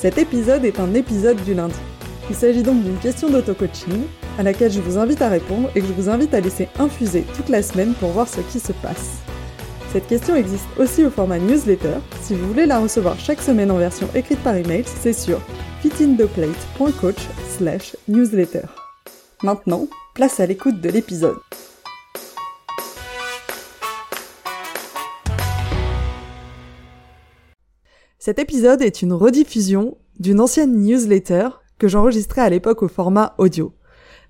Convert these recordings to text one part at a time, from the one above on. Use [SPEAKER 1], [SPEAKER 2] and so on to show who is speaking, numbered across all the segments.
[SPEAKER 1] Cet épisode est un épisode du lundi. Il s'agit donc d'une question d'auto-coaching à laquelle je vous invite à répondre et que je vous invite à laisser infuser toute la semaine pour voir ce qui se passe. Cette question existe aussi au format newsletter. Si vous voulez la recevoir chaque semaine en version écrite par email, c'est sur fitintheplate.coach slash newsletter. Maintenant, place à l'écoute de l'épisode. Cet épisode est une rediffusion d'une ancienne newsletter que j'enregistrais à l'époque au format audio.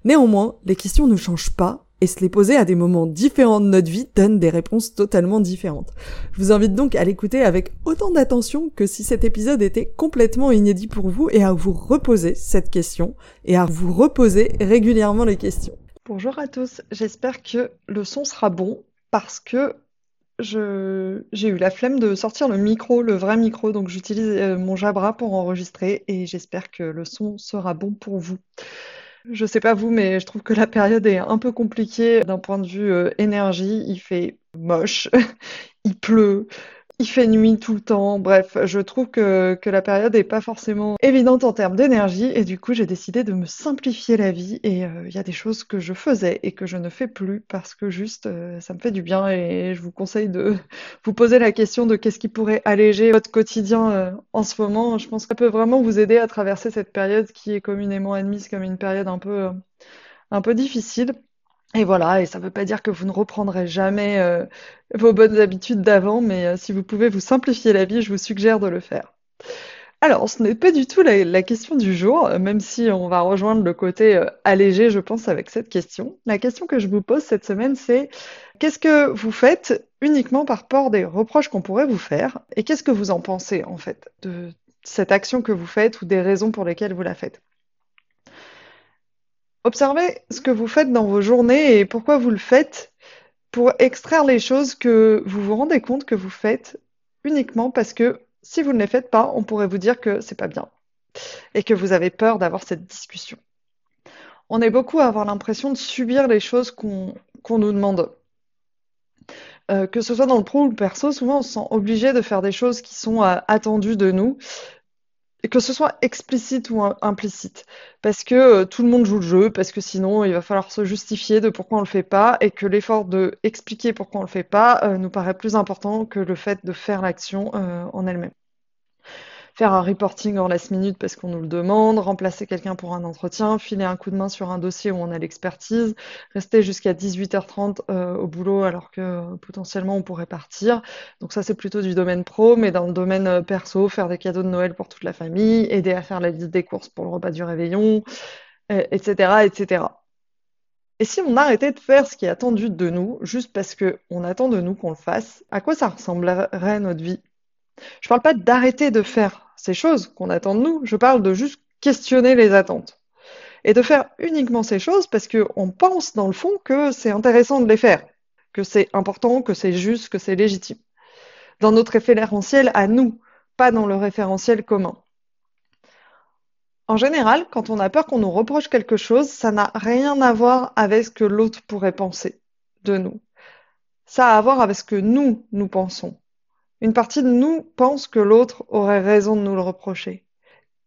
[SPEAKER 1] Néanmoins, les questions ne changent pas et se les poser à des moments différents de notre vie donne des réponses totalement différentes. Je vous invite donc à l'écouter avec autant d'attention que si cet épisode était complètement inédit pour vous et à vous reposer cette question et à vous reposer régulièrement les questions. Bonjour à tous, j'espère que le son sera bon parce que j'ai eu la flemme de sortir le micro, le vrai micro, donc j'utilise euh, mon Jabra pour enregistrer et j'espère que le son sera bon pour vous. Je sais pas vous, mais je trouve que la période est un peu compliquée d'un point de vue euh, énergie. Il fait moche, il pleut, il fait nuit tout le temps. Bref, je trouve que, la période n'est pas forcément évidente en termes d'énergie et du coup j'ai décidé de me simplifier la vie et euh, il y a des choses que je faisais et que je ne fais plus parce que juste euh, ça me fait du bien et je vous conseille de vous poser la question de qu'est-ce qui pourrait alléger votre quotidien euh, en ce moment. Je pense que ça peut vraiment vous aider à traverser cette période qui est communément admise comme une période un peu, un peu difficile. Et voilà, et ça ne veut pas dire que vous ne reprendrez jamais euh, vos bonnes habitudes d'avant, mais euh, si vous pouvez vous simplifier la vie, je vous suggère de le faire. Alors, ce n'est pas du tout la, question du jour, euh, même si on va rejoindre le côté allégé, je pense, avec cette question. La question que je vous pose cette semaine, c'est qu'est-ce que vous faites uniquement par peur des reproches qu'on pourrait vous faire, et qu'est-ce que vous en pensez, en fait, de cette action que vous faites ou des raisons pour lesquelles vous la faites? Observez ce que vous faites dans vos journées et pourquoi vous le faites pour extraire les choses que vous vous rendez compte que vous faites uniquement parce que si vous ne les faites pas, on pourrait vous dire que c'est pas bien et que vous avez peur d'avoir cette discussion. On est beaucoup à avoir l'impression de subir les choses qu'on nous demande. Euh, que ce soit dans le pro ou le perso, souvent on se sent obligé de faire des choses qui sont euh, attendues de nous que ce soit explicite ou implicite, parce que euh, tout le monde joue le jeu, parce que sinon il va falloir se justifier de pourquoi on le fait pas, et que l'effort de expliquer pourquoi on le fait pas euh, nous paraît plus important que le fait de faire l'action euh, en elle-même faire un reporting en last minute parce qu'on nous le demande, remplacer quelqu'un pour un entretien, filer un coup de main sur un dossier où on a l'expertise, rester jusqu'à 18h30 euh, au boulot alors que euh, potentiellement on pourrait partir. Donc ça c'est plutôt du domaine pro, mais dans le domaine euh, perso, faire des cadeaux de Noël pour toute la famille, aider à faire la liste des courses pour le repas du réveillon, etc., etc. Et si on arrêtait de faire ce qui est attendu de nous, juste parce qu'on attend de nous qu'on le fasse, à quoi ça ressemblerait notre vie? Je parle pas d'arrêter de faire ces choses qu'on attend de nous. Je parle de juste questionner les attentes. Et de faire uniquement ces choses parce qu'on pense dans le fond que c'est intéressant de les faire, que c'est important, que c'est juste, que c'est légitime. Dans notre référentiel à nous, pas dans le référentiel commun. En général, quand on a peur qu'on nous reproche quelque chose, ça n'a rien à voir avec ce que l'autre pourrait penser de nous. Ça a à voir avec ce que nous, nous pensons. Une partie de nous pense que l'autre aurait raison de nous le reprocher.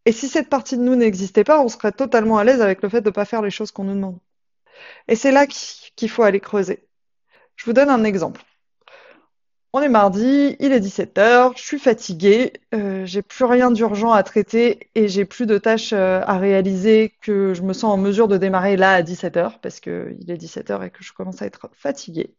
[SPEAKER 1] Et si cette partie de nous n'existait pas, on serait totalement à l'aise avec le fait de ne pas faire les choses qu'on nous demande. Et c'est là qu'il faut aller creuser. Je vous donne un exemple. On est mardi, il est 17h, je suis fatiguée, euh, j'ai plus rien d'urgent à traiter et j'ai plus de tâches euh, à réaliser que je me sens en mesure de démarrer là à 17h parce qu'il est 17h et que je commence à être fatiguée.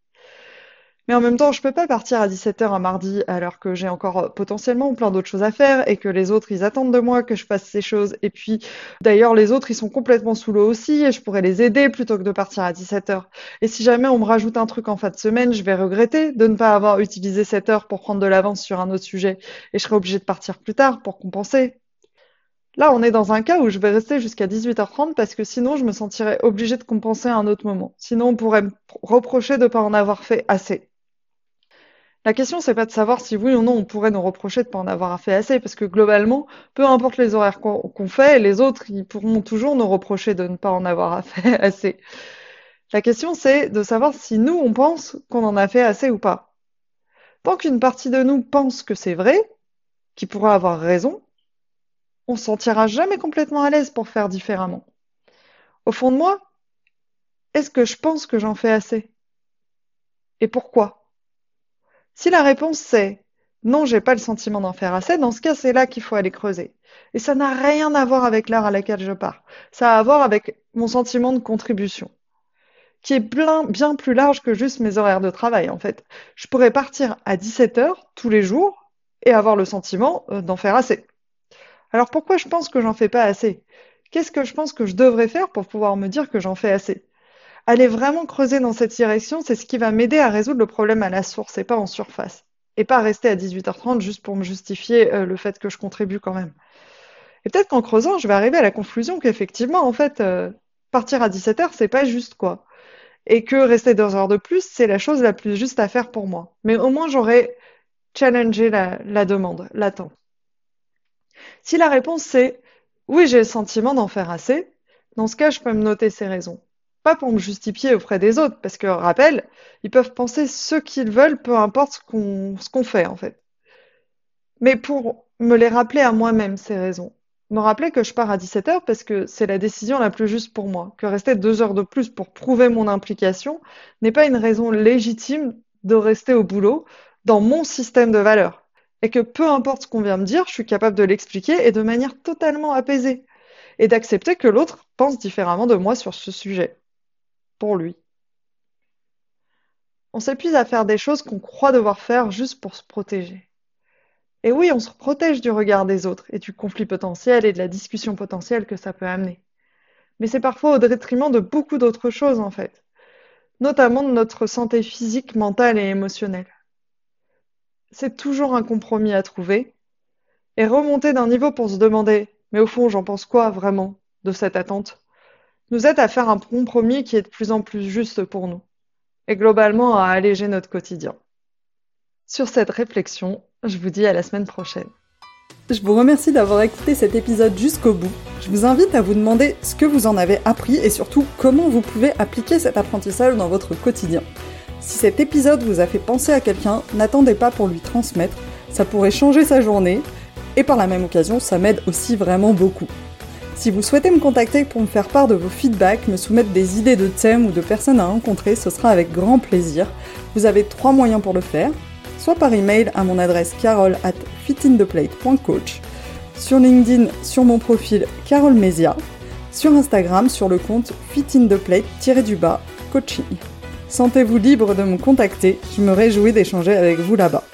[SPEAKER 1] Mais en même temps, je peux pas partir à 17h un mardi alors que j'ai encore euh, potentiellement plein d'autres choses à faire et que les autres, ils attendent de moi que je fasse ces choses. Et puis, d'ailleurs, les autres, ils sont complètement sous l'eau aussi et je pourrais les aider plutôt que de partir à 17h. Et si jamais on me rajoute un truc en fin de semaine, je vais regretter de ne pas avoir utilisé cette heure pour prendre de l'avance sur un autre sujet et je serai obligée de partir plus tard pour compenser. Là, on est dans un cas où je vais rester jusqu'à 18h30 parce que sinon, je me sentirais obligée de compenser à un autre moment. Sinon, on pourrait me reprocher de ne pas en avoir fait assez. La question, c'est pas de savoir si oui ou non on pourrait nous reprocher de pas en avoir fait assez, parce que globalement, peu importe les horaires qu'on fait, les autres, ils pourront toujours nous reprocher de ne pas en avoir fait assez. La question, c'est de savoir si nous, on pense qu'on en a fait assez ou pas. Tant qu'une partie de nous pense que c'est vrai, qu'il pourrait avoir raison, on se sentira jamais complètement à l'aise pour faire différemment. Au fond de moi, est-ce que je pense que j'en fais assez? Et pourquoi? Si la réponse c'est non, j'ai pas le sentiment d'en faire assez, dans ce cas, c'est là qu'il faut aller creuser. Et ça n'a rien à voir avec l'heure à laquelle je pars. Ça a à voir avec mon sentiment de contribution, qui est bien, plus large que juste mes horaires de travail, en fait. Je pourrais partir à 17 heures tous les jours et avoir le sentiment euh, d'en faire assez. Alors pourquoi je pense que j'en fais pas assez? Qu'est-ce que je pense que je devrais faire pour pouvoir me dire que j'en fais assez? Aller vraiment creuser dans cette direction, c'est ce qui va m'aider à résoudre le problème à la source et pas en surface. Et pas rester à 18h30 juste pour me justifier euh, le fait que je contribue quand même. Et peut-être qu'en creusant, je vais arriver à la conclusion qu'effectivement, en fait, euh, partir à 17h, c'est pas juste quoi. Et que rester deux heures de plus, c'est la chose la plus juste à faire pour moi. Mais au moins, j'aurais challengé la, demande, l'attente. Si la réponse c'est oui, j'ai le sentiment d'en faire assez, dans ce cas, je peux me noter ces raisons. Pas pour me justifier auprès des autres, parce que, rappel, ils peuvent penser ce qu'ils veulent, peu importe ce qu'on fait, en fait. Mais pour me les rappeler à moi-même, ces raisons. Me rappeler que je pars à 17h parce que c'est la décision la plus juste pour moi. Que rester deux heures de plus pour prouver mon implication n'est pas une raison légitime de rester au boulot dans mon système de valeurs et que peu importe ce qu'on vient me dire, je suis capable de l'expliquer et de manière totalement apaisée, et d'accepter que l'autre pense différemment de moi sur ce sujet, lui. On s'épuise à faire des choses qu'on croit devoir faire juste pour se protéger. Et oui, on se protège du regard des autres et du conflit potentiel et de la discussion potentielle que ça peut amener. Mais c'est parfois au détriment de beaucoup d'autres choses en fait, notamment de notre santé physique, mentale et émotionnelle c'est toujours un compromis à trouver. Et remonter d'un niveau pour se demander, mais au fond, j'en pense quoi vraiment de cette attente, nous aide à faire un compromis qui est de plus en plus juste pour nous, et globalement à alléger notre quotidien. Sur cette réflexion, je vous dis à la semaine prochaine.
[SPEAKER 2] Je vous remercie d'avoir écouté cet épisode jusqu'au bout. Je vous invite à vous demander ce que vous en avez appris et surtout comment vous pouvez appliquer cet apprentissage dans votre quotidien. Si cet épisode vous a fait penser à quelqu'un, n'attendez pas pour lui transmettre, ça pourrait changer sa journée, et par la même occasion, ça m'aide aussi vraiment beaucoup. Si vous souhaitez me contacter pour me faire part de vos feedbacks, me soumettre des idées de thèmes ou de personnes à rencontrer, ce sera avec grand plaisir. Vous avez trois moyens pour le faire, soit par email à mon adresse carole at fitintheplate.coach, sur LinkedIn sur mon profil Carole Mesia, sur Instagram sur le compte fitintheplate-coaching. Sentez-vous libre de me contacter, je me réjouis d'échanger avec vous là-bas.